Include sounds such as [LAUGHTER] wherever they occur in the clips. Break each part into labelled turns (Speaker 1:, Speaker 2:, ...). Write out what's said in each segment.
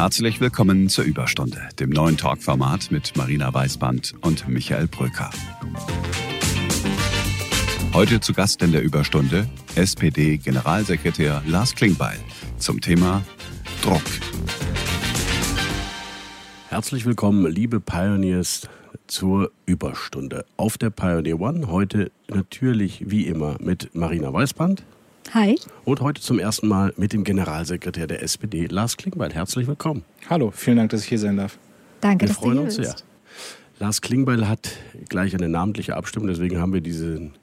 Speaker 1: Herzlich willkommen zur Überstunde, dem neuen Talkformat mit Marina Weißband und Michael Bröker. Heute zu Gast in der Überstunde SPD-Generalsekretär Lars Klingbeil zum Thema Druck.
Speaker 2: Herzlich willkommen, liebe Pioneers, zur Überstunde auf der Pioneer One. Heute natürlich wie immer mit Marina Weißband.
Speaker 3: Hi.
Speaker 2: Und heute zum ersten Mal mit dem Generalsekretär der SPD, Lars Klingbeil. Herzlich willkommen.
Speaker 4: Hallo, vielen Dank, dass ich hier sein darf.
Speaker 3: Danke,
Speaker 2: wir
Speaker 3: dass
Speaker 2: freuen
Speaker 3: du hier
Speaker 2: uns
Speaker 3: bist.
Speaker 2: sehr. Lars Klingbeil hat gleich eine namentliche Abstimmung, deswegen haben wir diesen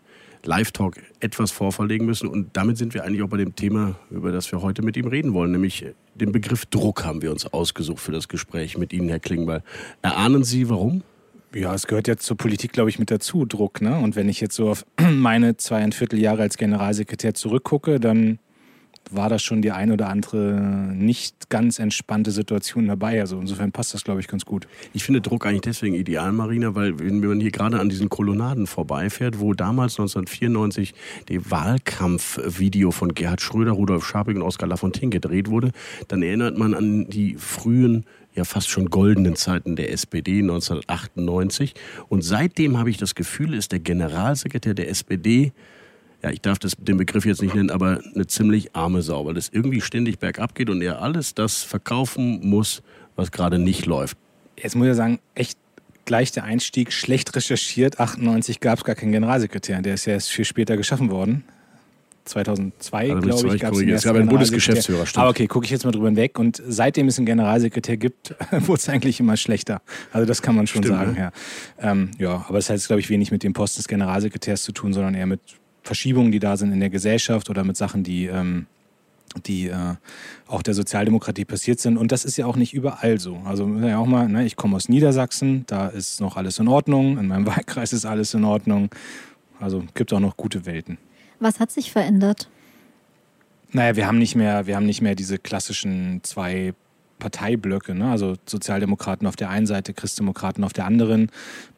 Speaker 2: Live-Talk etwas vorverlegen müssen. Und damit sind wir eigentlich auch bei dem Thema, über das wir heute mit ihm reden wollen, nämlich den Begriff Druck haben wir uns ausgesucht für das Gespräch mit Ihnen, Herr Klingbeil. Erahnen Sie, warum?
Speaker 4: Ja, es gehört ja zur Politik, glaube ich, mit dazu, Druck. Ne? Und wenn ich jetzt so auf [CLEARS THROAT] meine zweieinviertel Jahre als Generalsekretär zurückgucke, dann war da schon die ein oder andere nicht ganz entspannte Situation dabei. Also insofern passt das, glaube ich, ganz gut.
Speaker 2: Ich finde Druck eigentlich deswegen ideal, Marina, weil wenn man hier gerade an diesen Kolonnaden vorbeifährt, wo damals 1994 die Wahlkampfvideo von Gerhard Schröder, Rudolf Scharping und Oskar Lafontaine gedreht wurde, dann erinnert man an die frühen ja fast schon goldenen Zeiten der SPD 1998. Und seitdem habe ich das Gefühl, ist der Generalsekretär der SPD ja, ich darf das, den Begriff jetzt nicht nennen, aber eine ziemlich arme Sau, weil es irgendwie ständig bergab geht und er alles das verkaufen muss, was gerade nicht läuft.
Speaker 4: Jetzt muss ich sagen, echt gleich der Einstieg schlecht recherchiert. 98 gab es gar keinen Generalsekretär. Der ist ja erst viel später geschaffen worden. 2002,
Speaker 2: Also
Speaker 4: glaube ich, gab es
Speaker 2: gab einen. Bundesgeschäftsführer, stimmt.
Speaker 4: Aber okay, gucke ich jetzt mal drüber hinweg. Und seitdem es einen Generalsekretär gibt, [LAUGHS] wurde es eigentlich immer schlechter. Also das kann man schon
Speaker 2: Stimmt,
Speaker 4: sagen,
Speaker 2: ne?
Speaker 4: ja. Ähm, ja, aber das hat jetzt, glaube ich, wenig mit dem Posten des Generalsekretärs zu tun, sondern eher mit Verschiebungen, die da sind in der Gesellschaft oder mit Sachen, die, ähm, die äh, auch der Sozialdemokratie passiert sind. Und das ist ja auch nicht überall so. Also ja auch mal, ne, ich komme aus Niedersachsen, da ist noch alles in Ordnung, in meinem [LAUGHS] Wahlkreis ist alles in Ordnung. Also gibt auch noch gute Welten.
Speaker 3: Was hat sich verändert?
Speaker 4: Naja, wir haben nicht mehr, wir haben nicht mehr diese klassischen zwei Parteiblöcke, ne? also Sozialdemokraten auf der einen Seite, Christdemokraten auf der anderen,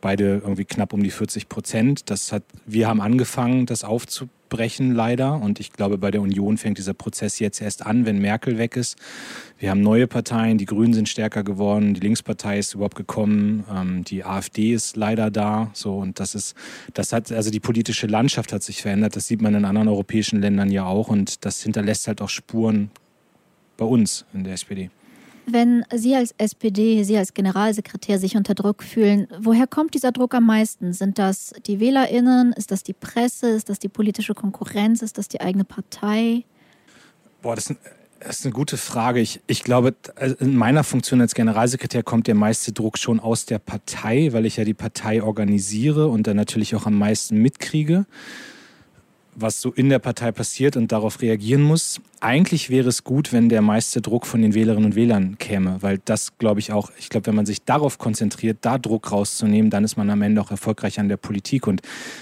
Speaker 4: beide irgendwie knapp um die 40 Prozent. Das hat, wir haben angefangen, das aufzubrechen leider und ich glaube, bei der Union fängt dieser Prozess jetzt erst an, wenn Merkel weg ist. Wir haben neue Parteien, die Grünen sind stärker geworden, die Linkspartei ist überhaupt gekommen, ähm, die AfD ist leider da, so und das ist, das hat, also die politische Landschaft hat sich verändert, das sieht man in anderen europäischen Ländern ja auch und das hinterlässt halt auch Spuren bei uns in der SPD.
Speaker 3: Wenn Sie als SPD, Sie als Generalsekretär sich unter Druck fühlen, woher kommt dieser Druck am meisten? Sind das die WählerInnen? Ist das die Presse? Ist das die politische Konkurrenz? Ist das die eigene Partei?
Speaker 4: Boah, das ist, das ist eine gute Frage. Ich, ich glaube, also in meiner Funktion als Generalsekretär kommt der meiste Druck schon aus der Partei, weil ich ja die Partei organisiere und dann natürlich auch am meisten mitkriege, was so in der Partei passiert und darauf reagieren muss. Eigentlich wäre es gut, wenn der meiste Druck von den Wählerinnen und Wählern käme, weil das glaube ich auch, ich glaube, wenn man sich darauf konzentriert, da Druck rauszunehmen, dann ist man am Ende auch erfolgreich an der Politik. Und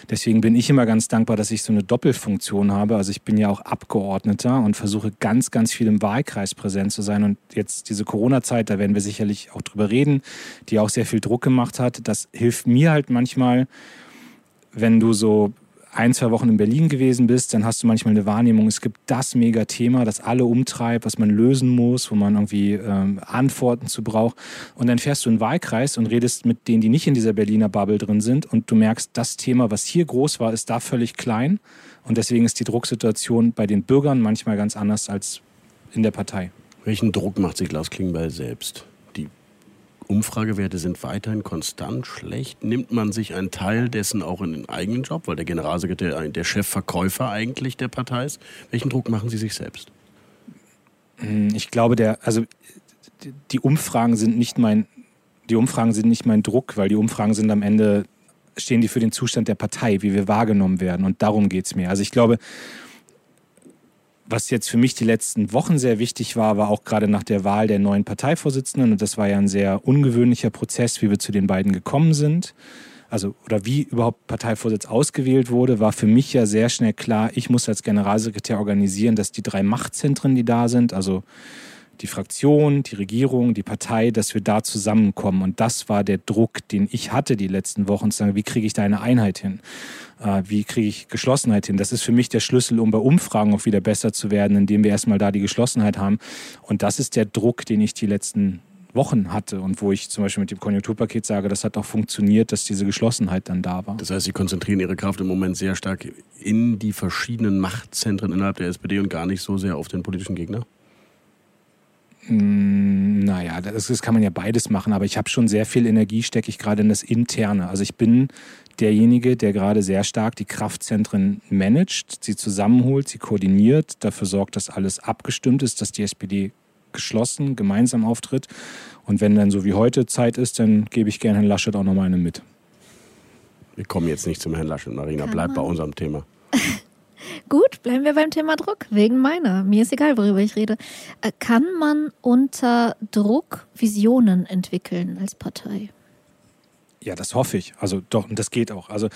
Speaker 4: deswegen bin ich immer ganz dankbar, dass ich so eine Doppelfunktion habe. Also ich bin ja auch Abgeordneter und versuche ganz, ganz viel im Wahlkreis präsent zu sein. Und jetzt diese Corona-Zeit, da werden wir sicherlich auch drüber reden, die auch sehr viel Druck gemacht hat. Das hilft mir halt manchmal, wenn du so ein, zwei Wochen in Berlin gewesen bist, dann hast du manchmal eine Wahrnehmung, es gibt das Mega-Thema, das alle umtreibt, was man lösen muss, wo man irgendwie ähm, Antworten zu braucht. Und dann fährst du in den Wahlkreis und redest mit denen, die nicht in dieser Berliner Bubble drin sind und du merkst, das Thema, was hier groß war, ist da völlig klein. Und deswegen ist die Drucksituation bei den Bürgern manchmal ganz anders als in der Partei.
Speaker 2: Welchen Druck macht sich Lars Klingbeil selbst? Umfragewerte sind weiterhin konstant schlecht. Nimmt man sich einen Teil dessen auch in den eigenen Job, weil der Generalsekretär der Chefverkäufer eigentlich der Partei ist? Welchen Druck machen Sie sich selbst?
Speaker 4: Ich glaube, der, also die Umfragen sind nicht mein, die Umfragen sind nicht mein Druck, weil die Umfragen sind am Ende, stehen die für den Zustand der Partei, wie wir wahrgenommen werden. Und darum geht es mir. Also ich glaube, was jetzt für mich die letzten Wochen sehr wichtig war, war auch gerade nach der Wahl der neuen Parteivorsitzenden. Und das war ja ein sehr ungewöhnlicher Prozess, wie wir zu den beiden gekommen sind. Also, oder wie überhaupt Parteivorsitz ausgewählt wurde, war für mich ja sehr schnell klar, ich muss als Generalsekretär organisieren, dass die drei Machtzentren, die da sind, also die Fraktion, die Regierung, die Partei, dass wir da zusammenkommen. Und das war der Druck, den ich hatte die letzten Wochen, zu sagen, wie kriege ich da eine Einheit hin? Äh, wie kriege ich Geschlossenheit hin? Das ist für mich der Schlüssel, um bei Umfragen auch wieder besser zu werden, indem wir erstmal da die Geschlossenheit haben. Und das ist der Druck, den ich die letzten Wochen hatte und wo ich zum Beispiel mit dem Konjunkturpaket sage, das hat auch funktioniert, dass diese Geschlossenheit dann da war.
Speaker 2: Das heißt, Sie konzentrieren Ihre Kraft im Moment sehr stark in die verschiedenen Machtzentren innerhalb der SPD und gar nicht so sehr auf den politischen Gegner?
Speaker 4: Hm, naja, das, das kann man ja beides machen, aber ich habe schon sehr viel Energie, stecke ich gerade in das Interne. Also ich bin derjenige, der gerade sehr stark die Kraftzentren managt, sie zusammenholt, sie koordiniert, dafür sorgt, dass alles abgestimmt ist, dass die SPD geschlossen gemeinsam auftritt. Und wenn dann so wie heute Zeit ist, dann gebe ich gerne Herrn Laschet auch nochmal eine mit.
Speaker 2: Wir kommen jetzt nicht zum Herrn Laschet, Marina. Bleib bei unserem Thema.
Speaker 3: Gut, bleiben wir beim Thema Druck. Wegen meiner. Mir ist egal, worüber ich rede. Äh, kann man unter Druck Visionen entwickeln als Partei?
Speaker 4: Ja, das hoffe ich. Also doch, und das geht auch. Also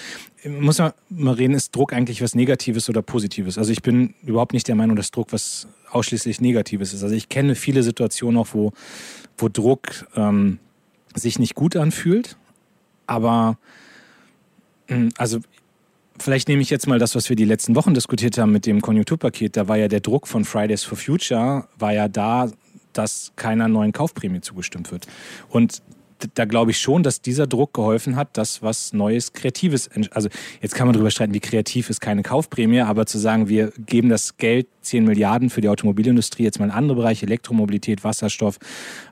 Speaker 4: muss man mal reden, ist Druck eigentlich was Negatives oder Positives? Also ich bin überhaupt nicht der Meinung, dass Druck was ausschließlich Negatives ist. Also ich kenne viele Situationen auch, wo, wo Druck ähm, sich nicht gut anfühlt. Aber hm, also vielleicht nehme ich jetzt mal das, was wir die letzten Wochen diskutiert haben mit dem Konjunkturpaket. Da war ja der Druck von Fridays for Future, war ja da, dass keiner neuen Kaufprämie zugestimmt wird. Und da glaube ich schon, dass dieser Druck geholfen hat, dass was Neues, Kreatives, also jetzt kann man darüber streiten, wie kreativ ist keine Kaufprämie, aber zu sagen, wir geben das Geld, 10 Milliarden für die Automobilindustrie, jetzt mal in andere Bereiche, Elektromobilität, Wasserstoff,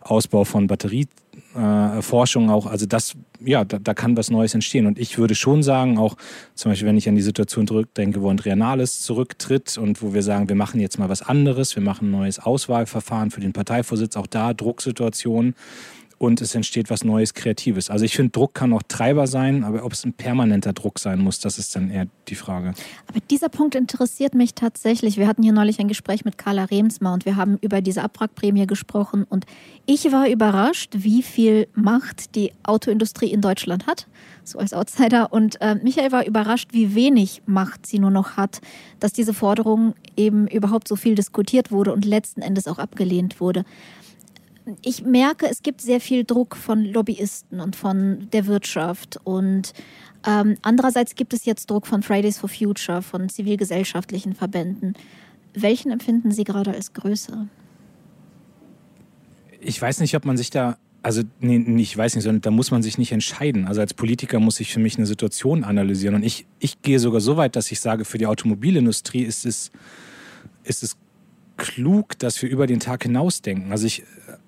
Speaker 4: Ausbau von Batterieforschung äh, auch, also das, ja, da, da, kann was Neues entstehen. Und ich würde schon sagen, auch zum Beispiel, wenn ich an die Situation zurückdenke, wo Andrea Nahles zurücktritt und wo wir sagen, wir machen jetzt mal was anderes, wir machen ein neues Auswahlverfahren für den Parteivorsitz, auch da Drucksituationen und es entsteht was Neues, Kreatives. Also ich finde, Druck kann auch Treiber sein, aber ob es ein permanenter Druck sein muss, das ist dann eher die Frage.
Speaker 3: Aber dieser Punkt interessiert mich tatsächlich. Wir hatten hier neulich ein Gespräch mit Carla Remsmar und wir haben über diese Abwrackprämie gesprochen und ich war überrascht, wie viel Macht die Autoindustrie in Deutschland hat, so als Outsider. Und äh, Michael war überrascht, wie wenig Macht sie nur noch hat, dass diese Forderung eben überhaupt so viel diskutiert wurde und letzten Endes auch abgelehnt wurde ich merke, es gibt sehr viel Druck von Lobbyisten und von der Wirtschaft. Und ähm, andererseits gibt es jetzt Druck von Fridays for Future, von zivilgesellschaftlichen Verbänden. Welchen empfinden Sie gerade als größer?
Speaker 4: Ich weiß nicht, ob man sich da also nee, ich weiß nicht, sondern da muss man sich nicht entscheiden. Also als Politiker muss ich für mich eine Situation analysieren. Und ich, ich gehe sogar so weit, dass ich sage, für die Automobilindustrie ist es, ist es klug, dass wir über den Tag hinaus denken. Also ich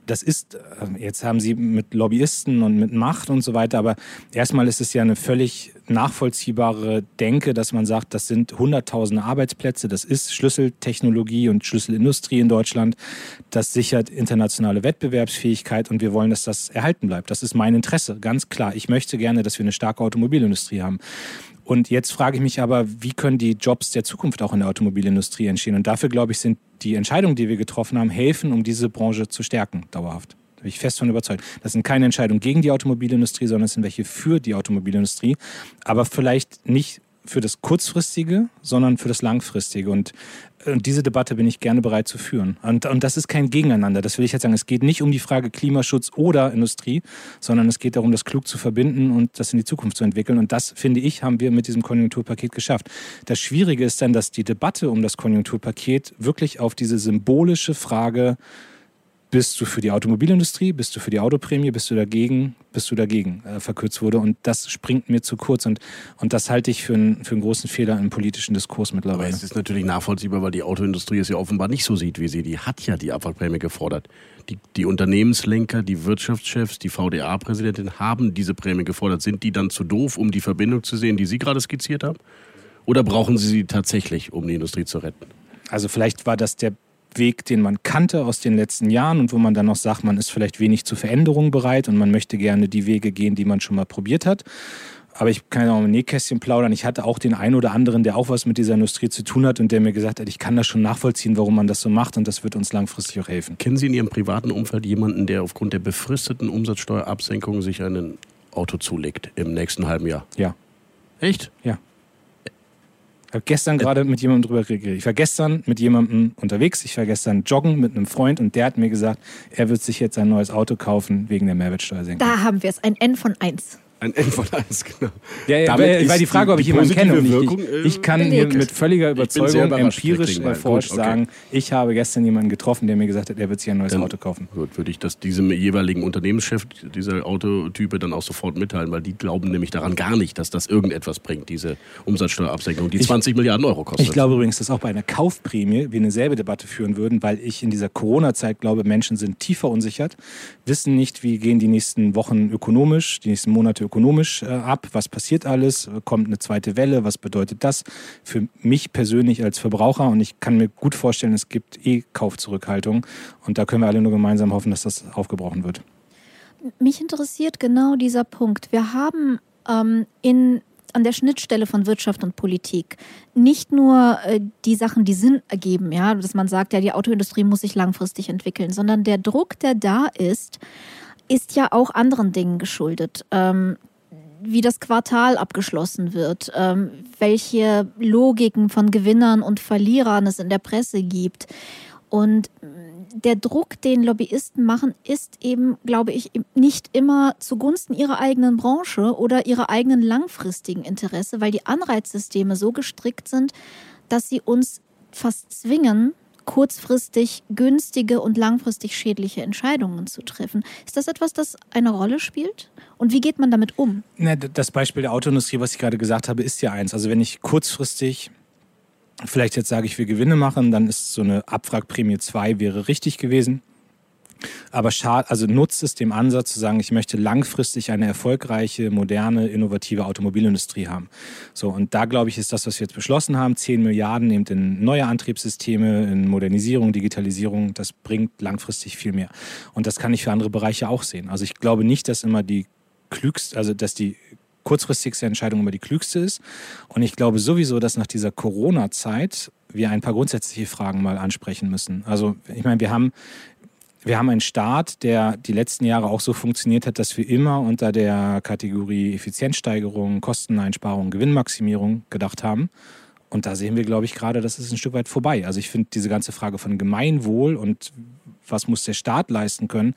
Speaker 4: das ist, äh, jetzt haben Sie mit Lobbyisten und mit Macht und so weiter, aber erstmal ist es ja eine völlig nachvollziehbare Denke, dass man sagt, das sind hunderttausende Arbeitsplätze, das ist Schlüsseltechnologie und Schlüsselindustrie in Deutschland, das sichert internationale Wettbewerbsfähigkeit und wir wollen, dass das erhalten bleibt. Das ist mein Interesse, ganz klar. Ich möchte gerne, dass wir eine starke Automobilindustrie haben. Und jetzt frage ich mich aber, wie können die Jobs der Zukunft auch in der Automobilindustrie entstehen? Und dafür, glaube ich, sind die Entscheidungen, die wir getroffen haben, helfen, um diese Branche zu stärken, dauerhaft. Da bin ich fest von überzeugt. Das sind keine Entscheidungen gegen die Automobilindustrie, sondern es sind welche für die Automobilindustrie. Aber vielleicht nicht für das Kurzfristige, sondern für das Langfristige. Und, und diese Debatte bin ich gerne bereit zu führen. Und, und das ist kein Gegeneinander. Das will ich jetzt sagen. Es geht nicht um die Frage Klimaschutz oder Industrie, sondern es geht darum, das klug zu verbinden und das in die Zukunft zu entwickeln. Und das, finde ich, haben wir mit diesem Konjunkturpaket geschafft. Das Schwierige ist dann, dass die Debatte um das Konjunkturpaket wirklich auf diese symbolische Frage bist du für die Automobilindustrie, bist du für die Autoprämie, bist du dagegen, bist du dagegen äh, verkürzt wurde. Und das springt mir zu kurz. Und, und das halte ich für, ein, für einen großen Fehler im politischen Diskurs mittlerweile. Aber
Speaker 2: es ist natürlich nachvollziehbar, weil die Autoindustrie es ja offenbar nicht so sieht wie sie. Die hat ja die Abwrackprämie gefordert. Die, die Unternehmenslenker, die Wirtschaftschefs, die VDA-Präsidentin haben diese Prämie gefordert. Sind die dann zu doof, um die Verbindung zu sehen, die Sie gerade skizziert haben? Oder brauchen Sie sie tatsächlich, um die Industrie zu retten?
Speaker 4: Also vielleicht war das der Weg, den man kannte aus den letzten Jahren und wo man dann noch sagt, man ist vielleicht wenig zu Veränderungen bereit und man möchte gerne die Wege gehen, die man schon mal probiert hat. Aber ich kann ja auch im Nähkästchen plaudern. Ich hatte auch den einen oder anderen, der auch was mit dieser Industrie zu tun hat und der mir gesagt hat, ich kann das schon nachvollziehen, warum man das so macht und das wird uns langfristig auch helfen.
Speaker 2: Kennen Sie in Ihrem privaten Umfeld jemanden, der aufgrund der befristeten Umsatzsteuerabsenkung sich ein Auto zulegt im nächsten halben Jahr?
Speaker 4: Ja.
Speaker 2: Echt?
Speaker 4: Ja. Ich habe gestern gerade mit jemandem drüber geredet. Ich war gestern mit jemandem unterwegs. Ich war gestern joggen mit einem Freund und der hat mir gesagt, er wird sich jetzt ein neues Auto kaufen wegen der Mehrwertsteuersenkung.
Speaker 3: Da haben wir es, ein N von 1.
Speaker 2: Ein N von 1, genau.
Speaker 4: Ja, ja,
Speaker 2: Damit
Speaker 4: weil, die Frage, ob ich jemanden kenne. Und
Speaker 2: positive
Speaker 4: ich,
Speaker 2: Wirkung,
Speaker 4: ich, kann
Speaker 3: belegt.
Speaker 4: mit völliger Überzeugung empirisch erforscht
Speaker 2: Gut, okay.
Speaker 4: sagen, ich habe gestern jemanden getroffen, der mir gesagt hat, er wird sich ein neues
Speaker 2: Dann-
Speaker 4: Auto kaufen.
Speaker 2: Gut, würde ich das diesem jeweiligen Unternehmenschef dieser Autotype dann auch sofort mitteilen, weil die glauben nämlich daran gar nicht, dass das irgendetwas bringt, diese Umsatzsteuerabsenkung, die
Speaker 4: Ich-
Speaker 2: 20 Milliarden Euro kostet.
Speaker 4: Ich glaube übrigens, dass auch bei einer Kaufprämie wir eine selbe Debatte führen würden, weil ich in dieser Corona-Zeit glaube, Menschen sind tief verunsichert, wissen nicht, wie gehen die nächsten Wochen ökonomisch, die nächsten Monate ökonomisch äh, ab, was passiert alles, kommt eine zweite Welle, was bedeutet das für mich persönlich als Verbraucher? Und ich kann mir gut vorstellen, es gibt eh Kaufzurückhaltung. Und da können wir alle nur gemeinsam hoffen, dass das aufgebrochen wird.
Speaker 3: Mich interessiert genau dieser Punkt. Wir haben ähm, in, an der Schnittstelle von Wirtschaft und Politik nicht nur äh, die Sachen, die Sinn ergeben, ja, dass man sagt, ja, die Autoindustrie muss sich langfristig entwickeln, sondern der Druck, der da ist, ist ja auch anderen Dingen geschuldet. Ähm, wie das Quartal abgeschlossen wird, ähm, welche Logiken von Gewinnern und Verlierern es in der Presse gibt. Und mm, der Druck, den Lobbyisten machen, ist eben, glaube ich, nicht immer zugunsten ihrer eigenen Branche oder ihrer eigenen langfristigen Interesse, weil die Anreizsysteme so gestrickt sind, dass sie uns fast zwingen, kurzfristig günstige und langfristig schädliche Entscheidungen zu treffen. Ist das etwas, das eine Rolle spielt? Und wie geht man damit um?
Speaker 4: Na, das Beispiel der Autoindustrie, was ich gerade gesagt habe, ist ja eins. Also wenn ich kurzfristig vielleicht jetzt sage, ich will Gewinne machen, dann ist so eine Abwrackprämie 2 wäre richtig gewesen. Aber schad, also nutzt es dem Ansatz zu sagen, ich möchte langfristig eine erfolgreiche, moderne, innovative Automobilindustrie haben. So, und da glaube ich, ist das, was wir jetzt beschlossen haben, 10 Milliarden eben in neue Antriebssysteme, in Modernisierung, Digitalisierung, das bringt langfristig viel mehr. Und das kann ich für andere Bereiche auch sehen. Also ich glaube nicht, dass immer die klügste, also dass die kurzfristigste Entscheidung immer die klügste ist. Und ich glaube sowieso, dass nach dieser Corona-Zeit wir ein paar grundsätzliche Fragen mal ansprechen müssen. Also ich meine, wir haben wir haben einen Staat, der die letzten Jahre auch so funktioniert hat, dass wir immer unter der Kategorie Effizienzsteigerung, Kosteneinsparung, Gewinnmaximierung gedacht haben. Und da sehen wir, glaube ich, gerade, das ist ein Stück weit vorbei. Also ich finde diese ganze Frage von Gemeinwohl und was muss der Staat leisten können,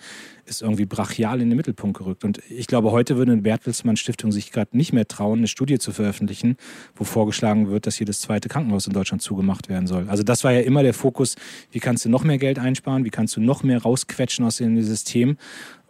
Speaker 4: ist irgendwie brachial in den Mittelpunkt gerückt. Und ich glaube, heute würde eine Bertelsmann Stiftung sich gerade nicht mehr trauen, eine Studie zu veröffentlichen, wo vorgeschlagen wird, dass jedes zweite Krankenhaus in Deutschland zugemacht werden soll. Also das war ja immer der Fokus, wie kannst du noch mehr Geld einsparen, wie kannst du noch mehr rausquetschen aus dem System.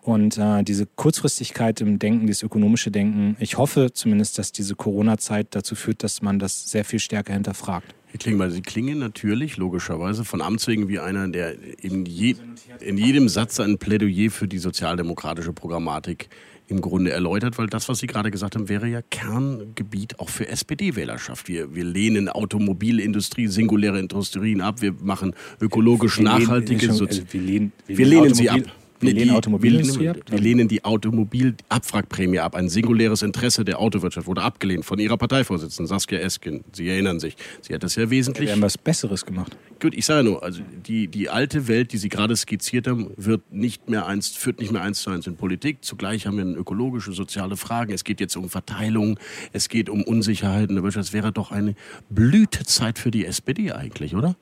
Speaker 4: Und äh, diese Kurzfristigkeit im Denken, dieses ökonomische Denken, ich hoffe zumindest, dass diese Corona-Zeit dazu führt, dass man das sehr viel stärker hinterfragt.
Speaker 2: Herr Klingbeil, Sie klingen natürlich, logischerweise, von Amts wegen wie einer, der in, je, in jedem Satz ein Plädoyer für die sozialdemokratische Programmatik im Grunde erläutert, weil das, was Sie gerade gesagt haben, wäre ja Kerngebiet auch für SPD-Wählerschaft. Wir, wir lehnen Automobilindustrie, singuläre Industrien ab, wir machen ökologisch
Speaker 4: Wir lehnen-
Speaker 2: nachhaltige
Speaker 4: schon-
Speaker 2: Sozi
Speaker 4: also wir lehnen,
Speaker 2: wir lehnen sie ab.
Speaker 4: Wir lehnen
Speaker 2: die-
Speaker 4: Automobilindustrie
Speaker 2: wir,
Speaker 4: ab.
Speaker 2: Wir lehnen die Automobilabwrackprämie ab. Ein singuläres Interesse der Autowirtschaft wurde abgelehnt von ihrer Parteivorsitzenden Saskia Esken. Sie erinnern sich. Sie hat das ja wesentlich.
Speaker 4: Wir haben was Besseres gemacht.
Speaker 2: Gut, ich sage nur, also die, die alte Welt, die Sie gerade skizziert haben, wird nicht mehr eins, führt nicht mehr eins zu eins in Politik. Zugleich haben wir ökologische, soziale Fragen. Es geht jetzt um Verteilung, es geht um Unsicherheit in der Wirtschaft. Es wäre doch eine Blütezeit für die SPD eigentlich, oder?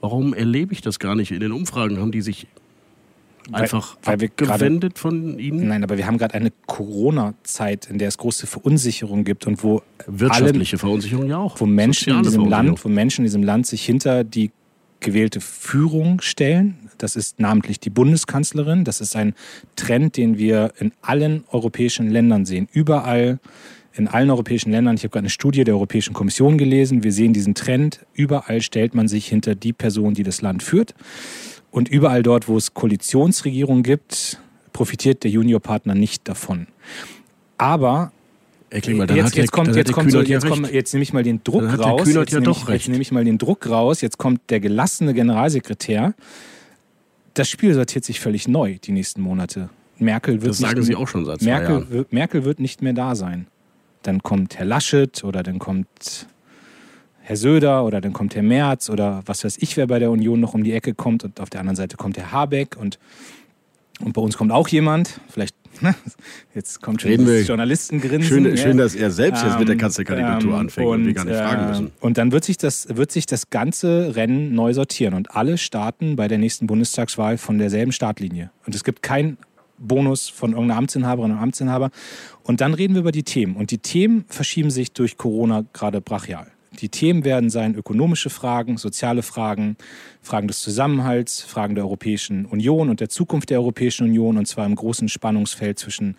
Speaker 2: Warum erlebe ich das gar nicht in den Umfragen? Haben die sich einfach
Speaker 4: weil wir gerade-
Speaker 2: abgewendet von Ihnen?
Speaker 4: Nein, aber wir haben gerade eine Corona-Zeit, in der es große Verunsicherung gibt und wo
Speaker 2: Wirtschaftliche Verunsicherung ja auch.
Speaker 4: wo Menschen in diesem. Land, wo Menschen in diesem Land sich hinter die gewählte Führung stellen. Das ist namentlich die Bundeskanzlerin. Das ist ein Trend, den wir in allen europäischen Ländern sehen. Überall in allen europäischen Ländern. Ich habe gerade eine Studie der Europäischen Kommission gelesen. Wir sehen diesen Trend. Überall stellt man sich hinter die Person, die das Land führt. Und überall dort, wo es Koalitionsregierungen gibt, profitiert der Juniorpartner nicht davon. Aber
Speaker 2: dann
Speaker 4: jetzt,
Speaker 2: hat der-
Speaker 4: kommt, kommt so, nehme ich mal den Druck raus. Jetzt
Speaker 2: ja
Speaker 4: nehme ich. Jetzt nehme ich mal den Druck raus. Jetzt kommt der gelassene Generalsekretär. Das Spiel sortiert sich völlig neu die nächsten Monate. Merkel wird
Speaker 2: Das sagen
Speaker 4: nicht,
Speaker 2: Sie auch schon seit zwei
Speaker 4: Merkel,
Speaker 2: Jahren.
Speaker 4: Merkel wird nicht mehr da sein. Dann kommt Herr Laschet oder dann kommt Herr Söder oder dann kommt Herr Merz oder was weiß ich, wer bei der Union noch um die Ecke kommt. Und auf der anderen Seite kommt Herr Habeck und, und bei uns kommt auch jemand, vielleicht [LAUGHS] Jetzt kommt schon
Speaker 2: Reden
Speaker 4: das Journalistengrinsen.
Speaker 2: Schön,
Speaker 4: ja.
Speaker 2: schön, dass er selbst jetzt mit der
Speaker 4: Ähm,
Speaker 2: Kanzlerkandidatur
Speaker 4: ähm,
Speaker 2: anfängt und, wir gar nicht fragen müssen.
Speaker 4: Und dann wird sich, das, wird sich das ganze Rennen neu sortieren und alle starten bei der nächsten Bundestagswahl von derselben Startlinie. Und es gibt keinen Bonus von irgendeiner Amtsinhaberin oder Amtsinhaber. Und dann reden wir über die Themen. Und die Themen verschieben sich durch Corona gerade brachial. Die Themen werden sein ökonomische Fragen, soziale Fragen, Fragen des Zusammenhalts, Fragen der Europäischen Union und der Zukunft der Europäischen Union, und zwar im großen Spannungsfeld zwischen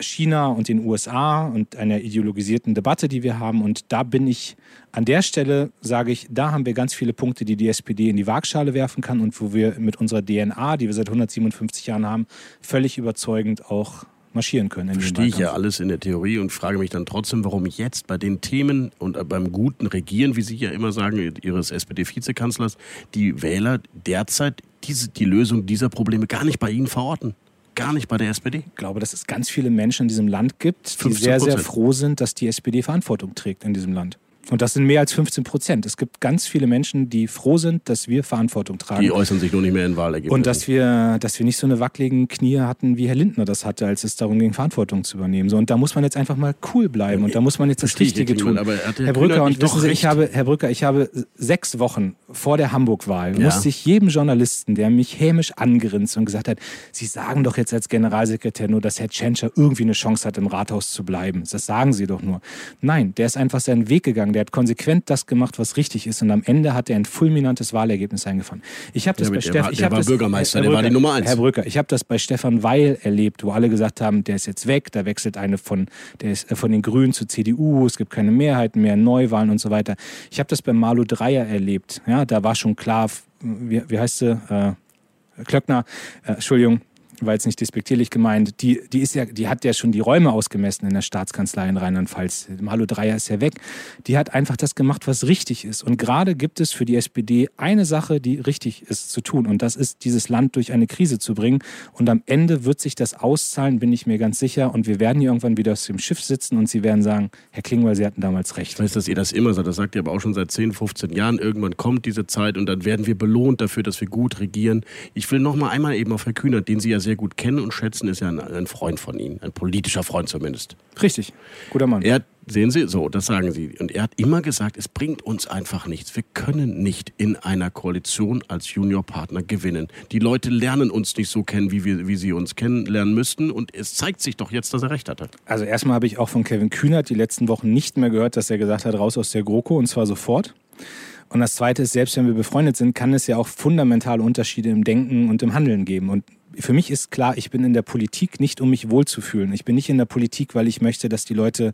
Speaker 4: China und den USA und einer ideologisierten Debatte, die wir haben. Und da bin ich an der Stelle, sage ich, da haben wir ganz viele Punkte, die die SPD in die Waagschale werfen kann und wo wir mit unserer DNA, die wir seit 157 Jahren haben, völlig überzeugend auch marschieren können. in
Speaker 2: Verstehe ich ja alles in der Theorie und frage mich dann trotzdem, warum jetzt bei den Themen und beim guten Regieren, wie Sie ja immer sagen, Ihres SPD-Vizekanzlers, die Wähler derzeit diese, die Lösung dieser Probleme gar nicht bei Ihnen verorten. Gar nicht bei der SPD.
Speaker 4: Ich glaube, dass es ganz viele Menschen in diesem Land gibt, die
Speaker 2: 15%.
Speaker 4: sehr, sehr froh sind, dass die SPD Verantwortung trägt in diesem Land. Und das sind mehr als 15 Prozent. Es gibt ganz viele Menschen, die froh sind, dass wir Verantwortung tragen.
Speaker 2: Die äußern sich nur nicht mehr in Wahlergebnissen.
Speaker 4: Und dass wir, dass wir nicht so eine wackeligen Knie hatten, wie Herr Lindner das hatte, als es darum ging, Verantwortung zu übernehmen. So, und da muss man jetzt einfach mal cool bleiben und da muss man jetzt das Richtige tun.
Speaker 2: aber
Speaker 4: Herr Brücker, und wissen Sie, ich habe, Herr Brücker, ich habe sechs Wochen vor der Hamburg-Wahl
Speaker 2: Ja.
Speaker 4: musste ich jedem Journalisten, der mich hämisch angrinst und gesagt hat, Sie sagen doch jetzt als Generalsekretär nur, dass Herr Tschentscher irgendwie eine Chance hat, im Rathaus zu bleiben. Das sagen Sie doch nur. Nein, der ist einfach seinen Weg gegangen. Der hat konsequent das gemacht, was richtig ist. Und am Ende hat er ein fulminantes Wahlergebnis eingefahren. Ich habe das
Speaker 2: Ja,
Speaker 4: bei
Speaker 2: der
Speaker 4: Steff-
Speaker 2: war- der war
Speaker 4: das-
Speaker 2: Bürgermeister,
Speaker 4: Herr
Speaker 2: der war die Nummer eins.
Speaker 4: Herr Brücker, ich habe das bei Stefan Weil erlebt, wo alle gesagt haben, der ist jetzt weg, da wechselt eine von, der ist äh, von den Grünen zur CDU, es gibt keine Mehrheiten mehr, Neuwahlen und so weiter. Ich habe das bei Malu Dreyer erlebt. Ja, da war schon klar, wie, wie heißt sie? Äh, Klöckner, äh, Entschuldigung, war jetzt nicht despektierlich gemeint, die, die, ist ja, die hat ja schon die Räume ausgemessen in der Staatskanzlei in Rheinland-Pfalz. Malu Dreyer ist ja weg. Die hat einfach das gemacht, was richtig ist. Und gerade gibt es für die SPD eine Sache, die richtig ist zu tun. Und das ist, dieses Land durch eine Krise zu bringen. Und am Ende wird sich das auszahlen, bin ich mir ganz sicher. Und wir werden hier irgendwann wieder aus dem Schiff sitzen und sie werden sagen, Herr Klingbeil, Sie hatten damals recht.
Speaker 2: Ich weiß, dass ihr das immer sagt, das sagt ihr aber auch schon seit 10, 15 Jahren. Irgendwann kommt diese Zeit und dann werden wir belohnt dafür, dass wir gut regieren. Ich will noch mal einmal eben auf Herr Kühnert, den Sie ja sehr gut kennen und schätzen, ist ja ein, ein Freund von Ihnen, ein politischer Freund zumindest.
Speaker 4: Richtig. Guter Mann.
Speaker 2: Er, sehen Sie, so, das sagen Sie. Und er hat immer gesagt, es bringt uns einfach nichts. Wir können nicht in einer Koalition als Juniorpartner gewinnen. Die Leute lernen uns nicht so kennen, wie, wir, wie sie uns kennenlernen müssten. Und es zeigt sich doch jetzt, dass er recht hatte.
Speaker 4: Also erstmal habe ich auch von Kevin Kühnert die letzten Wochen nicht mehr gehört, dass er gesagt hat, raus aus der GroKo und zwar sofort. Und das Zweite ist, selbst wenn wir befreundet sind, kann es ja auch fundamentale Unterschiede im Denken und im Handeln geben. Und für mich ist klar, ich bin in der Politik nicht, um mich wohlzufühlen. Ich bin nicht in der Politik, weil ich möchte, dass die Leute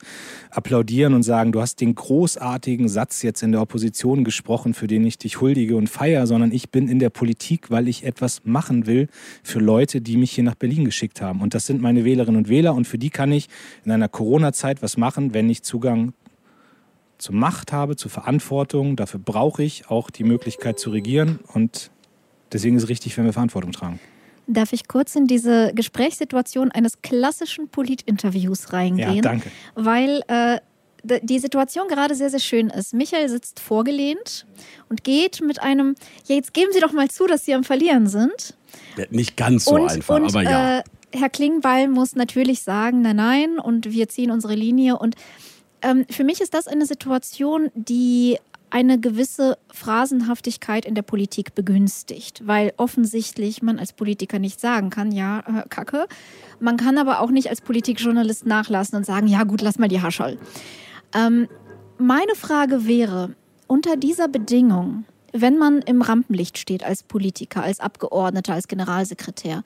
Speaker 4: applaudieren und sagen, du hast den großartigen Satz jetzt in der Opposition gesprochen, für den ich dich huldige und feiere, sondern ich bin in der Politik, weil ich etwas machen will für Leute, die mich hier nach Berlin geschickt haben. Und das sind meine Wählerinnen und Wähler und für die kann ich in einer Corona-Zeit was machen, wenn ich Zugang zur Macht habe, zur Verantwortung. Dafür brauche ich auch die Möglichkeit zu regieren und deswegen ist es richtig, wenn wir Verantwortung tragen.
Speaker 3: Darf ich kurz in diese Gesprächssituation eines klassischen Politinterviews reingehen?
Speaker 4: Ja, danke.
Speaker 3: Weil äh, die Situation gerade sehr, sehr schön ist. Michael sitzt vorgelehnt und geht mit einem, ja, jetzt geben Sie doch mal zu, dass Sie am Verlieren sind.
Speaker 2: Ja, nicht ganz so
Speaker 3: und
Speaker 2: einfach,
Speaker 3: und
Speaker 2: aber ja.
Speaker 3: äh, Herr Klingbeil muss natürlich sagen, nein, nein, und wir ziehen unsere Linie. Und ähm, für mich ist das eine Situation, die eine gewisse Phrasenhaftigkeit in der Politik begünstigt, weil offensichtlich man als Politiker nicht sagen kann, ja, äh, Kacke. Man kann aber auch nicht als Politikjournalist nachlassen und sagen, ja gut, lass mal die Haschall. Ähm, meine Frage wäre, unter dieser Bedingung, wenn man im Rampenlicht steht als Politiker, als Abgeordneter, als Generalsekretär,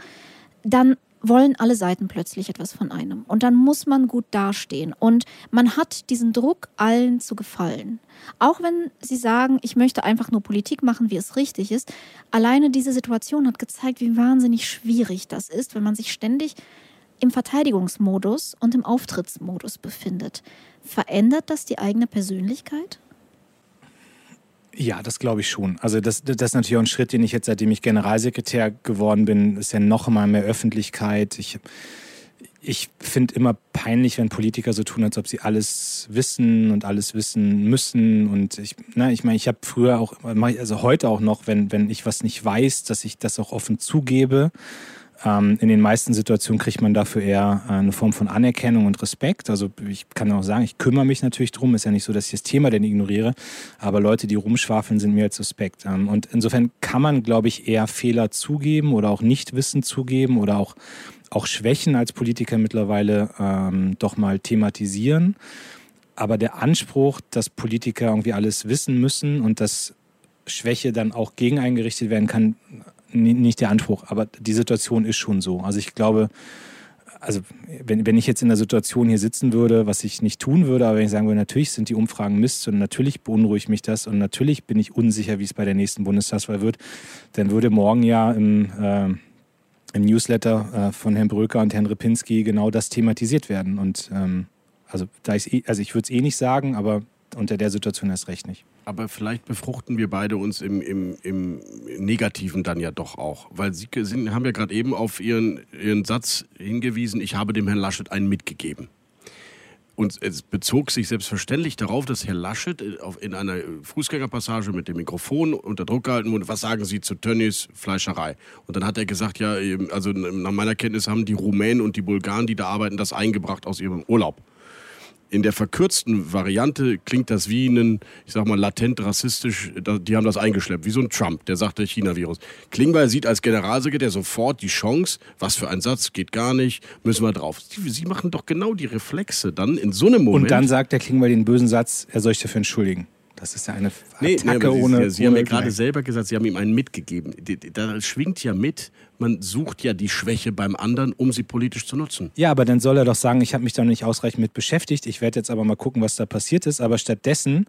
Speaker 3: dann wollen alle Seiten plötzlich etwas von einem. Und dann muss man gut dastehen. Und man hat diesen Druck, allen zu gefallen. Auch wenn sie sagen, ich möchte einfach nur Politik machen, wie es richtig ist. Alleine diese Situation hat gezeigt, wie wahnsinnig schwierig das ist, wenn man sich ständig im Verteidigungsmodus und im Auftrittsmodus befindet. Verändert das die eigene Persönlichkeit?
Speaker 4: Ja, das glaube ich schon. Also das, das ist natürlich auch ein Schritt, den ich jetzt, seitdem ich Generalsekretär geworden bin, ist ja noch mal mehr Öffentlichkeit. Ich, ich finde immer peinlich, wenn Politiker so tun, als ob sie alles wissen und alles wissen müssen. Und ich, na, ich meine, ich habe früher auch, also heute auch noch, wenn, wenn ich was nicht weiß, dass ich das auch offen zugebe. Ähm, in den meisten Situationen kriegt man dafür eher äh, eine Form von Anerkennung und Respekt. Also ich kann auch sagen, ich kümmere mich natürlich drum. Ist ja nicht so, dass ich das Thema denn ignoriere. Aber Leute, die rumschwafeln, sind mir als suspekt. Ähm, und insofern kann man, glaube ich, eher Fehler zugeben oder auch Nichtwissen zugeben oder auch, auch Schwächen als Politiker mittlerweile ähm, doch mal thematisieren. Aber der Anspruch, dass Politiker irgendwie alles wissen müssen und dass Schwäche dann auch gegen eingerichtet werden kann, nicht der Anspruch, aber die Situation ist schon so. Also ich glaube, also wenn, wenn ich jetzt in der Situation hier sitzen würde, was ich nicht tun würde, aber wenn ich sagen würde, natürlich sind die Umfragen Mist und natürlich beunruhigt mich das und natürlich bin ich unsicher, wie es bei der nächsten Bundestagswahl wird, dann würde morgen ja im, äh, im Newsletter äh, von Herrn Bröker und Herrn Ripinski genau das thematisiert werden. Und ähm, also, da eh, also ich würde es eh nicht sagen, aber unter der Situation erst recht nicht.
Speaker 2: Aber vielleicht befruchten wir beide uns im, im, im Negativen dann ja doch auch. Weil Sie sind, haben ja gerade eben auf Ihren, Ihren Satz hingewiesen, ich habe dem Herrn Laschet einen mitgegeben. Und es bezog sich selbstverständlich darauf, dass Herr Laschet äh, in einer Fußgängerpassage mit dem Mikrofon unter Druck gehalten wurde, was sagen Sie zu Tönnies Fleischerei? Und dann hat er gesagt, ja, also nach meiner Kenntnis haben die Rumänen und die Bulgaren, die da arbeiten, das eingebracht aus ihrem Urlaub in der verkürzten Variante klingt das wie ein, ich sag mal, latent rassistisch, die haben das eingeschleppt, wie so ein Trump, der sagt der China-Virus. Klingbeil sieht als Generalsekretär sofort die Chance, was für ein Satz, geht gar nicht, müssen wir drauf. Sie, Sie machen doch genau die Reflexe dann in so einem Moment.
Speaker 4: Und dann sagt der Klingbeil den bösen Satz, er soll sich dafür entschuldigen. Das ist ja eine Attacke nee, nee, ohne.
Speaker 2: Sie, Sie ohne haben ja gerade selber gesagt, Sie haben ihm einen mitgegeben. Da schwingt ja mit, man sucht ja die Schwäche beim anderen, um sie politisch zu nutzen.
Speaker 4: Ja, aber dann soll er doch sagen, ich habe mich da nicht ausreichend mit beschäftigt. Ich werde jetzt aber mal gucken, was da passiert ist. Aber stattdessen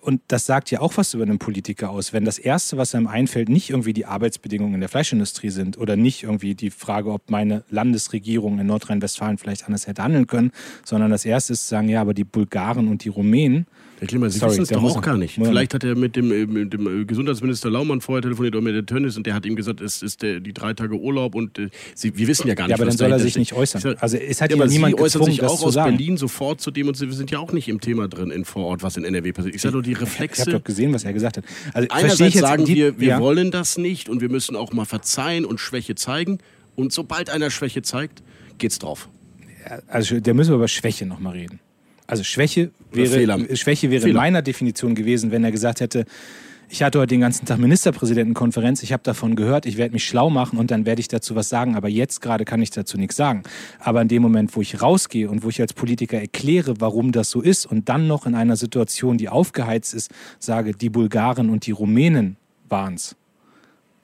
Speaker 4: und das sagt ja auch was über einen Politiker aus, wenn das Erste, was einem einfällt, nicht irgendwie die Arbeitsbedingungen in der Fleischindustrie sind oder nicht irgendwie die Frage, ob meine Landesregierung in Nordrhein-Westfalen vielleicht anders hätte handeln können, sondern das Erste ist zu sagen, ja, aber die Bulgaren und die Rumänen,
Speaker 2: Herr Klima, Sie Sorry, wissen es doch auch gar nicht. Vielleicht hat er mit dem, äh, mit dem, Gesundheitsminister Laumann vorher telefoniert oder mit der Tönnis und der hat ihm gesagt, es ist der, die drei Tage Urlaub und äh, Sie, wir wissen ja gar nicht,
Speaker 4: Ja, aber dann soll er sich nicht äußern. Also es hat ja, ja niemand Sie äußern sich
Speaker 2: auch aus Berlin sofort zu dem und wir sind ja auch nicht im Thema drin in vor Ort, was in NRW passiert. Ich sage nur die Reflexe.
Speaker 4: Ich, habe doch gesehen, was er gesagt hat.
Speaker 2: Also, Einerseits sagen die, wir, wir ja. wollen das nicht und wir müssen auch mal verzeihen und Schwäche zeigen und sobald einer Schwäche zeigt, geht's drauf.
Speaker 4: Also da müssen wir über Schwäche nochmal reden. Also Schwäche wäre, Schwäche wäre in meiner Definition gewesen, wenn er gesagt hätte, ich hatte heute den ganzen Tag Ministerpräsidentenkonferenz, ich habe davon gehört, ich werde mich schlau machen und dann werde ich dazu was sagen, aber jetzt gerade kann ich dazu nichts sagen. Aber in dem Moment, wo ich rausgehe und wo ich als Politiker erkläre, warum das so ist und dann noch in einer Situation, die aufgeheizt ist, sage, die Bulgaren und die Rumänen waren es.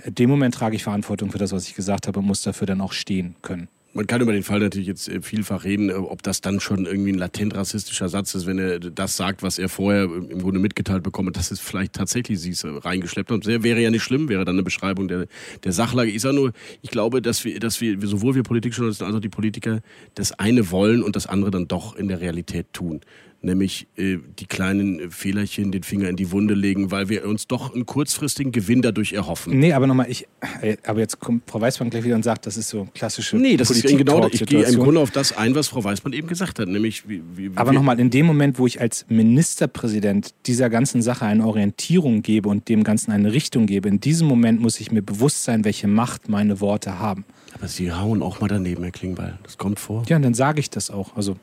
Speaker 4: In dem Moment trage ich Verantwortung für das, was ich gesagt habe und muss dafür dann auch stehen können
Speaker 2: man kann über den Fall natürlich jetzt äh, vielfach reden, äh, ob das dann schon irgendwie ein latent rassistischer Satz ist, wenn er das sagt, was er vorher im Grunde mitgeteilt bekommt, dass es vielleicht tatsächlich sie reingeschleppt hat. Das wäre ja nicht schlimm, wäre dann eine Beschreibung der, der Sachlage. Ich sage nur, ich glaube, dass wir, dass wir, sowohl wir Politikjournalisten als auch die Politiker das eine wollen und das andere dann doch in der Realität tun nämlich äh, die kleinen Fehlerchen den Finger in die Wunde legen, weil wir uns doch einen kurzfristigen Gewinn dadurch erhoffen.
Speaker 4: Nee, aber nochmal, ich, äh, aber jetzt kommt Frau Weißmann gleich wieder und sagt, das ist so klassische
Speaker 2: Nee, das Politik ist genau, ich gehe im Grunde auf das ein, was Frau Weißmann eben gesagt hat, nämlich wie,
Speaker 4: wie Aber nochmal, in dem Moment, wo ich als Ministerpräsident dieser ganzen Sache eine Orientierung gebe und dem Ganzen eine Richtung gebe, in diesem Moment muss ich mir bewusst sein, welche Macht meine Worte haben.
Speaker 2: Aber Sie hauen auch mal daneben, Herr Klingbeil. Das kommt vor.
Speaker 4: Ja, und dann sage ich das auch. Also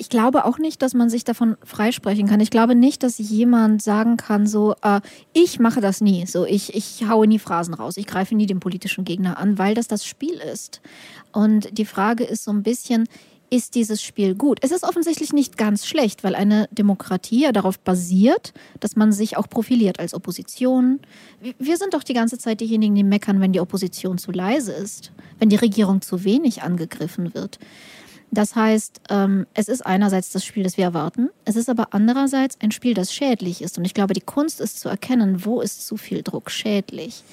Speaker 3: ich glaube auch nicht, dass man sich davon freisprechen kann. Ich glaube nicht, dass jemand sagen kann, so, äh, ich mache das nie, so, ich, ich haue nie Phrasen raus, ich greife nie den politischen Gegner an, weil das das Spiel ist. Und die Frage ist so ein bisschen, ist dieses Spiel gut? Es ist offensichtlich nicht ganz schlecht, weil eine Demokratie ja darauf basiert, dass man sich auch profiliert als Opposition. Wir sind doch die ganze Zeit diejenigen, die meckern, wenn die Opposition zu leise ist, wenn die Regierung zu wenig angegriffen wird. Das heißt, ähm, es ist einerseits das Spiel, das wir erwarten, es ist aber andererseits ein Spiel, das schädlich ist. Und ich glaube, die Kunst ist zu erkennen, wo ist zu viel Druck schädlich.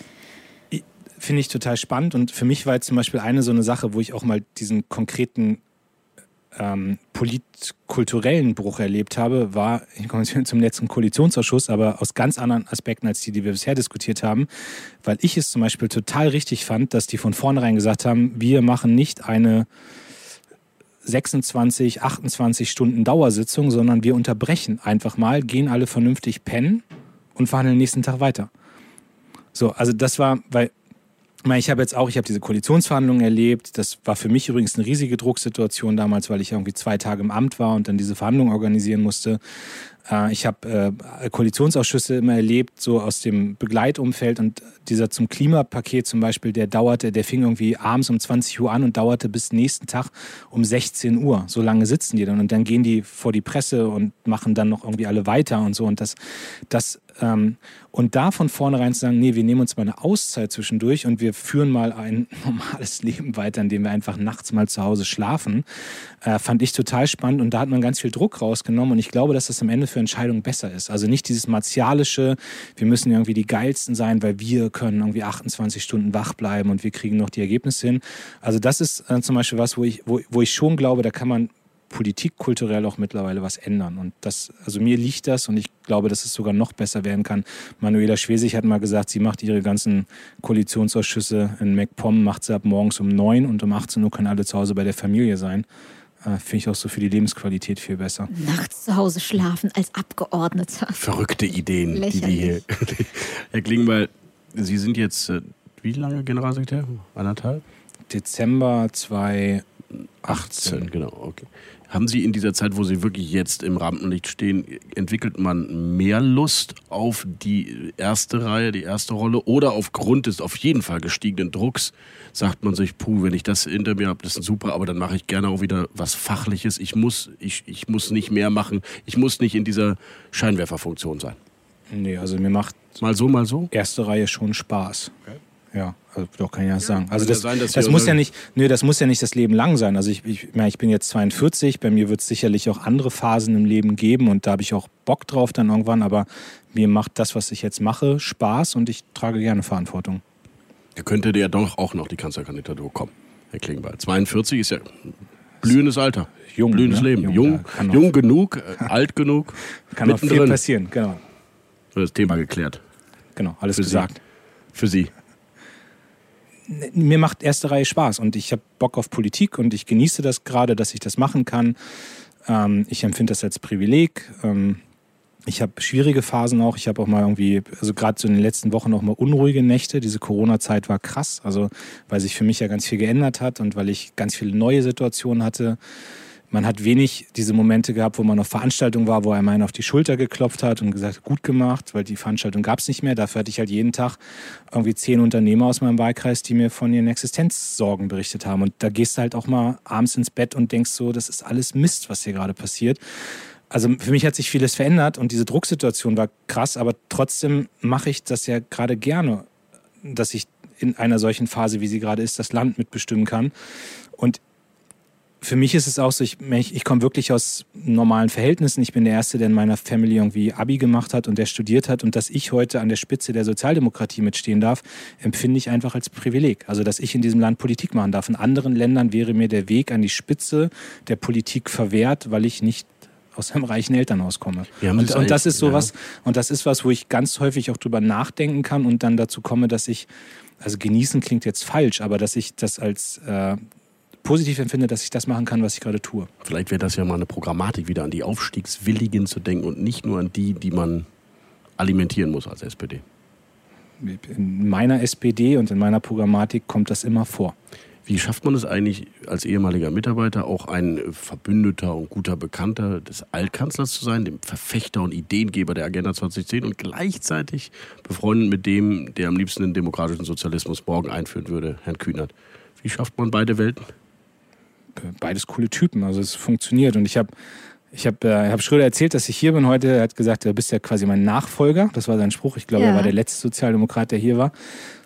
Speaker 4: Finde ich total spannend. Und für mich war jetzt zum Beispiel eine so eine Sache, wo ich auch mal diesen konkreten ähm, politkulturellen Bruch erlebt habe, war, ich komme jetzt zum letzten Koalitionsausschuss, aber aus ganz anderen Aspekten als die, die wir bisher diskutiert haben, weil ich es zum Beispiel total richtig fand, dass die von vornherein gesagt haben, wir machen nicht eine 26, 28 Stunden Dauersitzung, sondern wir unterbrechen einfach mal, gehen alle vernünftig pennen und fahren den nächsten Tag weiter. So, also das war, weil Ich habe jetzt auch, ich habe diese Koalitionsverhandlungen erlebt. Das war für mich übrigens eine riesige Drucksituation damals, weil ich irgendwie zwei Tage im Amt war und dann diese Verhandlungen organisieren musste. Äh, ich habe äh, Koalitionsausschüsse immer erlebt, so aus dem Begleitumfeld und dieser zum Klimapaket zum Beispiel, der dauerte, der fing irgendwie abends um 20 Uhr an und dauerte bis nächsten Tag um 16 Uhr. So lange sitzen die dann und dann gehen die vor die Presse und machen dann noch irgendwie alle weiter und so und das, das ähm, und da von vornherein zu sagen, nee, wir nehmen uns mal eine Auszeit zwischendurch und wir führen mal ein [LAUGHS] normales Leben weiter, indem wir einfach nachts mal zu Hause schlafen, äh, fand ich total spannend und da hat man ganz viel Druck rausgenommen und ich glaube, dass das am Ende für Entscheidungen besser ist. Also nicht dieses martialische, wir müssen irgendwie die geilsten sein, weil wir können irgendwie 28 Stunden wach bleiben und wir kriegen noch die Ergebnisse hin. Also das ist äh, zum Beispiel was, wo ich, wo, wo ich schon glaube, da kann man Politik kulturell auch mittlerweile was ändern. Und das, also mir liegt das und ich glaube, dass es sogar noch besser werden kann. Manuela Schwesig hat mal gesagt, sie macht ihre ganzen Koalitionsausschüsse in MacPom, macht sie ab morgens um neun und um 18 Uhr können alle zu Hause bei der Familie sein. Äh, Finde ich auch so für die Lebensqualität viel besser.
Speaker 3: Nachts zu Hause schlafen als Abgeordneter.
Speaker 2: Verrückte Ideen,
Speaker 3: Lächerlich.
Speaker 2: die die hier. Herr Klingbeil, Sie sind jetzt äh, wie lange Generalsekretär? Anderthalb?
Speaker 4: Dezember 2018.
Speaker 2: 18, genau, okay. Haben Sie in dieser Zeit, wo Sie wirklich jetzt im Rampenlicht stehen, entwickelt man mehr Lust auf die erste Reihe, die erste Rolle oder aufgrund des auf jeden Fall gestiegenen Drucks sagt man sich, puh, wenn ich das hinter mir habe, das ist super, aber dann mache ich gerne auch wieder was Fachliches. Ich muss, ich, ich muss nicht mehr machen. Ich muss nicht in dieser Scheinwerferfunktion sein.
Speaker 4: Nee, also mir macht
Speaker 2: Mal so, mal so.
Speaker 4: erste Reihe schon Spaß. Ja, also doch kann ich das sagen. Also
Speaker 2: kann ja
Speaker 4: das,
Speaker 2: sein,
Speaker 4: das muss ja nicht, nö, das muss ja nicht das Leben lang sein. Also ich, ich, ich bin jetzt 42, bei mir wird es sicherlich auch andere Phasen im Leben geben und da habe ich auch Bock drauf dann irgendwann, aber mir macht das, was ich jetzt mache, Spaß und ich trage gerne Verantwortung.
Speaker 2: Da könnte ja doch auch noch die Kanzlerkandidatur kommen, Herr Klingbeil. 42 ist ja blühendes Alter.
Speaker 4: Jung,
Speaker 2: blühendes
Speaker 4: ne?
Speaker 2: Leben.
Speaker 4: Jung,
Speaker 2: Jung,
Speaker 4: ja,
Speaker 2: jung, genug, äh, alt genug. [LAUGHS]
Speaker 4: Kann auch viel
Speaker 2: mittendrin.
Speaker 4: passieren, genau.
Speaker 2: Das Thema geklärt.
Speaker 4: Genau, alles
Speaker 2: Für Sie.
Speaker 4: gesagt.
Speaker 2: Für Sie.
Speaker 4: Mir macht erste Reihe Spaß und ich habe Bock auf Politik und ich genieße das gerade, dass ich das machen kann. Ähm, ich empfinde das als Privileg. Ähm, ich habe schwierige Phasen auch. Ich habe auch mal irgendwie, also gerade so in den letzten Wochen auch mal unruhige Nächte. Diese Corona-Zeit war krass, also weil sich für mich ja ganz viel geändert hat und weil ich ganz viele neue Situationen hatte. Man hat wenig diese Momente gehabt, wo man auf Veranstaltungen war, wo einem einer auf die Schulter geklopft hat und gesagt, gut gemacht, weil die Veranstaltung gab es nicht mehr. Dafür hatte ich halt jeden Tag irgendwie zehn Unternehmer aus meinem Wahlkreis, die mir von ihren Existenzsorgen berichtet haben. Und da gehst du halt auch mal abends ins Bett und denkst so, das ist alles Mist, was hier gerade passiert. Also für mich hat sich vieles verändert und diese Drucksituation war krass, aber trotzdem mache ich das ja gerade gerne, dass ich in einer solchen Phase, wie sie gerade ist, das Land mitbestimmen kann. Und für mich ist es auch so, ich, ich, ich komme wirklich aus normalen Verhältnissen. Ich bin der Erste, der in meiner Family irgendwie Abi gemacht hat und der studiert hat. Und dass ich heute an der Spitze der Sozialdemokratie mitstehen darf, empfinde ich einfach als Privileg. Also, dass ich in diesem Land Politik machen darf. In anderen Ländern wäre mir der Weg an die Spitze der Politik verwehrt, weil ich nicht aus einem reichen Elternhaus komme. Und, und das ist sowas, und das ist was, wo ich ganz häufig auch drüber nachdenken kann und dann dazu komme, dass ich, also genießen klingt jetzt falsch, aber dass ich das als äh, positiv empfinde, dass ich das machen kann, was ich gerade tue.
Speaker 2: Vielleicht wäre das ja mal eine Programmatik, wieder an die Aufstiegswilligen zu denken und nicht nur an die, die man alimentieren muss als SPD.
Speaker 4: In meiner SPD und in meiner Programmatik kommt das immer vor.
Speaker 2: Wie schafft man es eigentlich als ehemaliger Mitarbeiter auch ein Verbündeter und guter Bekannter des Altkanzlers zu sein, dem Verfechter und Ideengeber der Agenda 2010 und gleichzeitig befreundet mit dem, der am liebsten den demokratischen Sozialismus morgen einführen würde, Herrn Kühnert? Wie schafft man beide Welten?
Speaker 4: Beides coole Typen, also es funktioniert. Und ich habe ich hab, äh, ich hab Schröder erzählt, dass ich hier bin heute. Er hat gesagt, du bist ja quasi mein Nachfolger. Das war sein Spruch. Ich glaube,
Speaker 3: Ja.
Speaker 4: er war der letzte Sozialdemokrat, der hier war.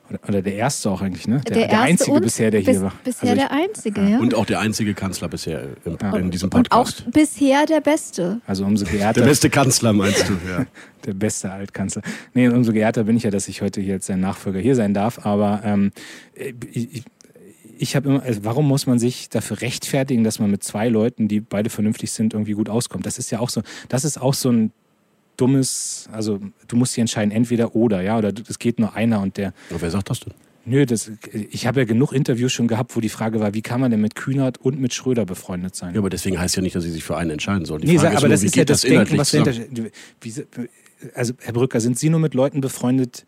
Speaker 4: Oder, oder der erste auch eigentlich, ne? Der, der,
Speaker 3: erste
Speaker 4: einzige bisher, der
Speaker 3: bis,
Speaker 4: hier war.
Speaker 3: Bisher
Speaker 4: Also ich-
Speaker 3: der einzige, ja.
Speaker 2: Und auch der einzige Kanzler bisher im,
Speaker 4: Ja.
Speaker 2: in diesem
Speaker 3: Und auch
Speaker 2: Podcast.
Speaker 3: bisher der Beste.
Speaker 4: Also umso
Speaker 2: Der
Speaker 4: geehrter,
Speaker 2: beste Kanzler, meinst du? Ja. [LAUGHS]
Speaker 4: der beste Altkanzler. Nee, umso geehrter bin ich ja, dass ich heute hier als sein Nachfolger hier sein darf. Aber ähm, ich, ich, habe immer, also warum muss man sich dafür rechtfertigen, dass man mit zwei Leuten, die beide vernünftig sind, irgendwie gut auskommt? Das ist ja auch so, das ist auch so ein dummes, also du musst dich entscheiden, entweder oder, ja, oder es geht nur einer und der,
Speaker 2: Und wer sagt das denn?
Speaker 4: nö, das, ich habe ja genug Interviews schon gehabt, wo die Frage war, wie kann man denn mit Kühnert und mit Schröder befreundet sein?
Speaker 2: Ja, aber deswegen heißt ja nicht, dass sie sich für einen entscheiden sollen. Die
Speaker 4: Nee,
Speaker 2: Frage
Speaker 4: aber
Speaker 2: nur,
Speaker 4: das ist ja
Speaker 2: geht
Speaker 4: das Denken, was dahinter also, Herr Brücker, sind Sie nur mit Leuten befreundet,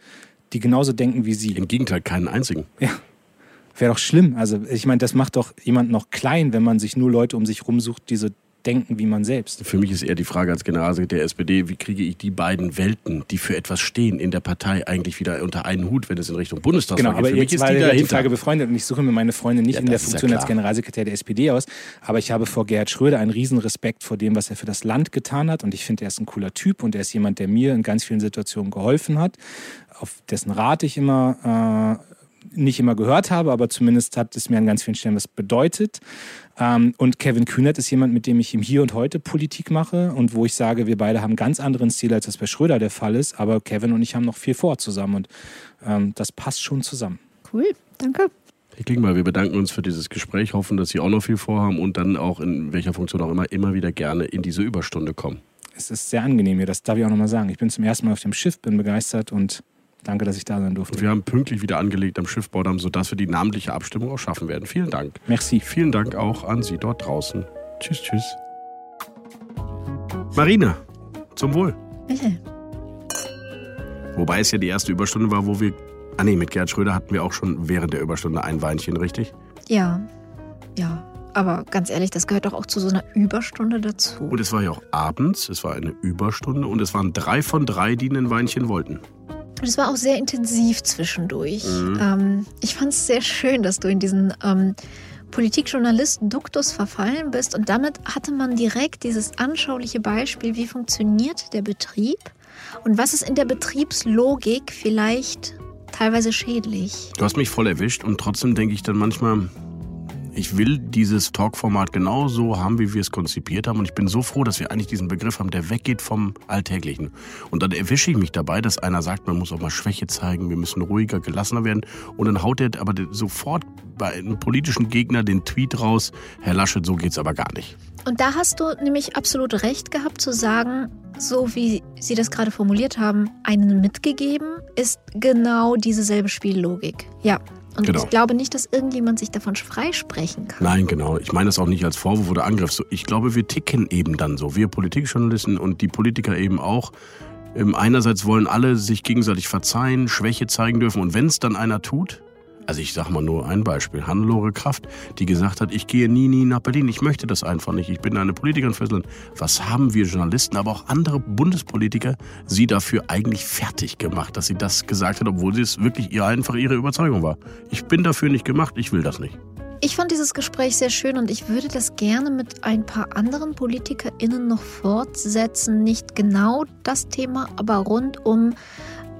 Speaker 4: die genauso denken wie Sie.
Speaker 2: Im Gegenteil, keinen einzigen.
Speaker 4: Ja. Wäre doch schlimm. Also ich meine, das macht doch jemand noch klein, wenn man sich nur Leute um sich rumsucht, die so denken wie man selbst.
Speaker 2: Für mich ist eher die Frage als Generalsekretär der SPD, wie kriege ich die beiden Welten, die für etwas stehen, in der Partei eigentlich wieder unter einen Hut, wenn es in Richtung Bundestag
Speaker 4: geht?
Speaker 2: Genau,
Speaker 4: aber für jetzt mich ist die dahinter. Frage befreundet und ich suche mir meine Freunde nicht ja, in der Funktion ja als Generalsekretär der SPD aus, aber ich habe vor Gerhard Schröder einen riesen Respekt vor dem, was er für das Land getan hat und ich finde, er ist ein cooler Typ und er ist jemand, der mir in ganz vielen Situationen geholfen hat, auf dessen Rat ich immer äh, nicht immer gehört habe, aber zumindest hat es mir an ganz vielen Stellen was bedeutet. Ähm, und Kevin Kühnert ist jemand, mit dem ich im Hier und Heute Politik mache und wo ich sage, wir beide haben ganz anderen Stil, als das bei Schröder der Fall ist. Aber Kevin und ich haben noch viel vor zusammen und ähm, das passt schon zusammen.
Speaker 3: Cool, danke.
Speaker 2: Herr Klingbeil, wir bedanken uns für dieses Gespräch, hoffen, dass Sie auch noch viel vorhaben und dann auch in welcher Funktion auch immer immer wieder gerne in diese Überstunde kommen.
Speaker 4: Es ist sehr angenehm hier, das darf ich auch nochmal sagen. Ich bin zum ersten Mal auf dem Schiff, bin begeistert und Danke, dass ich da sein durfte.
Speaker 2: Wir haben pünktlich wieder angelegt am Schiffbaudamm, sodass wir die namentliche Abstimmung auch schaffen werden. Vielen Dank.
Speaker 4: Merci.
Speaker 2: Vielen Dank auch an Sie dort draußen. Tschüss, tschüss. Marina, zum Wohl.
Speaker 3: Michael.
Speaker 2: Wobei es ja die erste Überstunde war, wo wir. Ah nee, mit Gerd Schröder hatten wir auch schon während der Überstunde ein Weinchen, richtig?
Speaker 3: Ja. Ja. Aber ganz ehrlich, das gehört doch auch zu so einer Überstunde dazu.
Speaker 2: Und es war ja auch abends, es war eine Überstunde und es waren drei von drei, die ein Weinchen wollten.
Speaker 3: Und es war auch sehr intensiv zwischendurch. Mhm. Ähm, ich fand es sehr schön, dass du in diesen ähm, Politikjournalisten-Duktus verfallen bist. Und damit hatte man direkt dieses anschauliche Beispiel, wie funktioniert der Betrieb und was ist in der Betriebslogik vielleicht teilweise schädlich.
Speaker 2: Du hast mich voll erwischt und trotzdem denke ich dann manchmal, ich will dieses Talk-Format genau so haben, wie wir es konzipiert haben. Und ich bin so froh, dass wir eigentlich diesen Begriff haben, der weggeht vom Alltäglichen. Und dann erwische ich mich dabei, dass einer sagt, man muss auch mal Schwäche zeigen, wir müssen ruhiger, gelassener werden. Und dann haut er aber sofort bei einem politischen Gegner den Tweet raus, Herr Laschet, so geht's aber gar nicht.
Speaker 3: Und da hast du nämlich absolut recht gehabt zu sagen, so wie Sie das gerade formuliert haben, einen mitgegeben, ist genau dieselbe Spiellogik. Ja, und genau. ich glaube nicht, dass irgendjemand sich davon freisprechen kann.
Speaker 2: Nein, genau. Ich meine das auch nicht als Vorwurf oder Angriff. Ich glaube, wir ticken eben dann so. Wir Politikjournalisten und die Politiker eben auch. Ähm, einerseits wollen alle sich gegenseitig verzeihen, Schwäche zeigen dürfen. Und wenn es dann einer tut, also ich sage mal nur ein Beispiel. Hannelore Kraft, die gesagt hat, ich gehe nie, nie nach Berlin. Ich möchte das einfach nicht. Ich bin eine Politikerin fürs Land. Was haben wir Journalisten, aber auch andere Bundespolitiker sie dafür eigentlich fertig gemacht, dass sie das gesagt hat, obwohl es wirklich ihr einfach ihre Überzeugung war. Ich bin dafür nicht gemacht, ich will das nicht.
Speaker 3: Ich fand dieses Gespräch sehr schön und ich würde das gerne mit ein paar anderen PolitikerInnen noch fortsetzen. Nicht genau das Thema, aber rund um,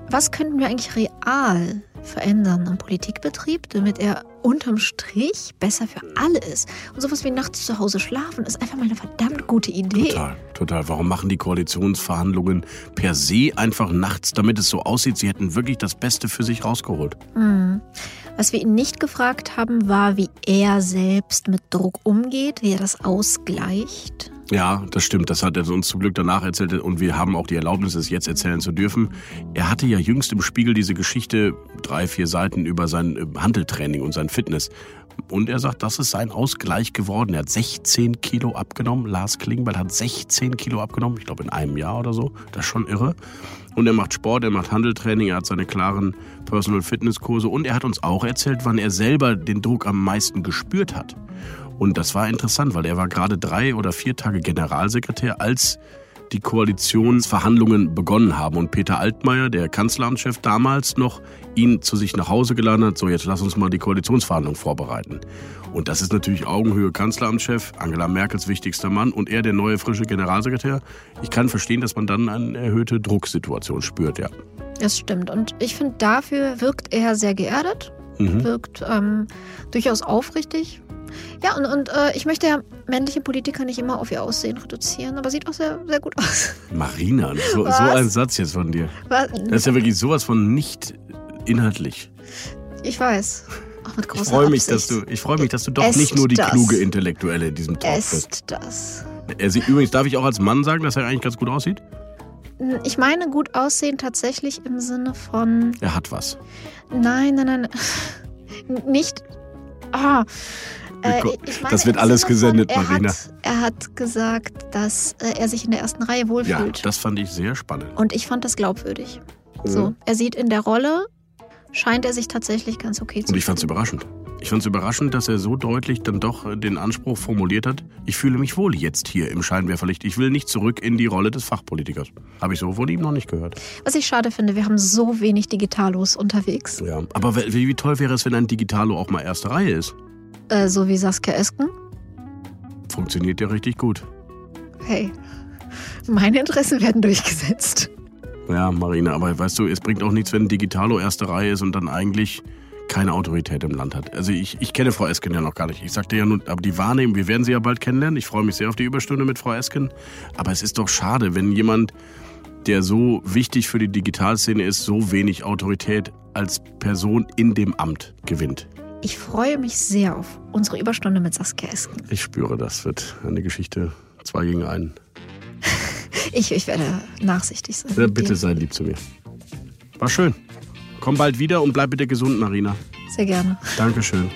Speaker 3: was könnten wir eigentlich real verändern am Politikbetrieb, damit er unterm Strich besser für alle ist. Und sowas wie nachts zu Hause schlafen ist einfach mal eine verdammt gute Idee.
Speaker 2: Total, total. Warum machen die Koalitionsverhandlungen per se einfach nachts, damit es so aussieht, sie hätten wirklich das Beste für sich rausgeholt?
Speaker 3: Mhm. Was wir ihn nicht gefragt haben, war, wie er selbst mit Druck umgeht, wie er das ausgleicht.
Speaker 2: Ja, das stimmt. Das hat er uns zum Glück danach erzählt und wir haben auch die Erlaubnis, es jetzt erzählen zu dürfen. Er hatte ja jüngst im Spiegel diese Geschichte, drei, vier Seiten über sein äh, Handeltraining und sein Fitness. Und er sagt, das ist sein Ausgleich geworden. Er hat 16 Kilo abgenommen. Lars Klingbeil hat 16 Kilo abgenommen. Ich glaube in einem Jahr oder so. Das ist schon irre. Und er macht Sport, er macht Handeltraining, er hat seine klaren Personal Fitness Kurse und er hat uns auch erzählt, wann er selber den Druck am meisten gespürt hat. Und das war interessant, weil er war gerade drei oder vier Tage Generalsekretär, als die Koalitionsverhandlungen begonnen haben. Und Peter Altmaier, der Kanzleramtschef damals noch, ihn zu sich nach Hause geladen hat, so jetzt lass uns mal die Koalitionsverhandlungen vorbereiten. Und das ist natürlich Augenhöhe Kanzleramtschef, Angela Merkels wichtigster Mann und er der neue frische Generalsekretär. Ich kann verstehen, dass man dann eine erhöhte Drucksituation spürt, ja.
Speaker 3: Das stimmt. Und ich finde, dafür wirkt er sehr geerdet, mhm. wirkt ähm, durchaus aufrichtig, ja, und, und äh, ich möchte ja männliche Politiker nicht immer auf ihr Aussehen reduzieren, aber sieht auch sehr, sehr gut aus.
Speaker 2: Marina, [LAUGHS] so, so ein Satz jetzt von dir. Was? Das ist ja wirklich sowas von nicht inhaltlich.
Speaker 3: Ich weiß.
Speaker 2: Auch mit großer ich freue mich, dass du, ich freue mich, dass du doch Esst nicht nur die das. kluge Intellektuelle in diesem Talk
Speaker 3: Esst bist. das.
Speaker 2: Er sieht, übrigens, darf ich auch als Mann sagen, dass er eigentlich ganz gut aussieht?
Speaker 3: Ich meine gut aussehen tatsächlich im Sinne von.
Speaker 2: Er hat was.
Speaker 3: Nein, nein, nein. [LAUGHS] Nicht. Ah.
Speaker 2: Äh, meine, das wird alles gesendet,
Speaker 3: von,
Speaker 2: er Marina.
Speaker 3: Hat, er hat gesagt, dass äh, er sich in der ersten Reihe wohlfühlt.
Speaker 2: Ja, das fand ich sehr spannend.
Speaker 3: Und ich fand das glaubwürdig. Mhm. So, er sieht in der Rolle scheint er sich tatsächlich ganz okay zu
Speaker 2: Und ich fand es überraschend. Ich fand es überraschend, dass er so deutlich dann doch äh, den Anspruch formuliert hat, ich fühle mich wohl jetzt hier im Scheinwerferlicht. Ich will nicht zurück in die Rolle des Fachpolitikers. Habe ich so von ihm noch nicht gehört.
Speaker 3: Was ich schade finde, wir haben so wenig Digitalos unterwegs.
Speaker 2: Ja, aber wie, wie toll wäre es, wenn ein Digitalo auch mal erste Reihe ist?
Speaker 3: Äh, so wie Saskia Esken.
Speaker 2: Funktioniert ja richtig gut.
Speaker 3: Hey, meine Interessen werden durchgesetzt.
Speaker 2: Ja, Marina, aber weißt du, es bringt auch nichts, wenn Digitalo erste Reihe ist und dann eigentlich keine Autorität im Land hat. Also ich, ich kenne Frau Esken ja noch gar nicht. Ich sagte ja nur, aber die Wahrnehmung, wir werden sie ja bald kennenlernen. Ich freue mich sehr auf die Überstunde mit Frau Esken. Aber es ist doch schade, wenn jemand, der so wichtig für die Digitalszene ist, so wenig Autorität als Person in dem Amt gewinnt.
Speaker 3: Ich freue mich sehr auf unsere Überstunde mit Saskia Esken.
Speaker 2: Ich spüre, das wird eine Geschichte zwei gegen einen. [LAUGHS]
Speaker 3: Ich, ich werde nachsichtig sein.
Speaker 2: Ja, bitte sei lieb zu mir. War schön. Komm bald wieder und bleib bitte gesund, Marina.
Speaker 3: Sehr gerne.
Speaker 2: Dankeschön.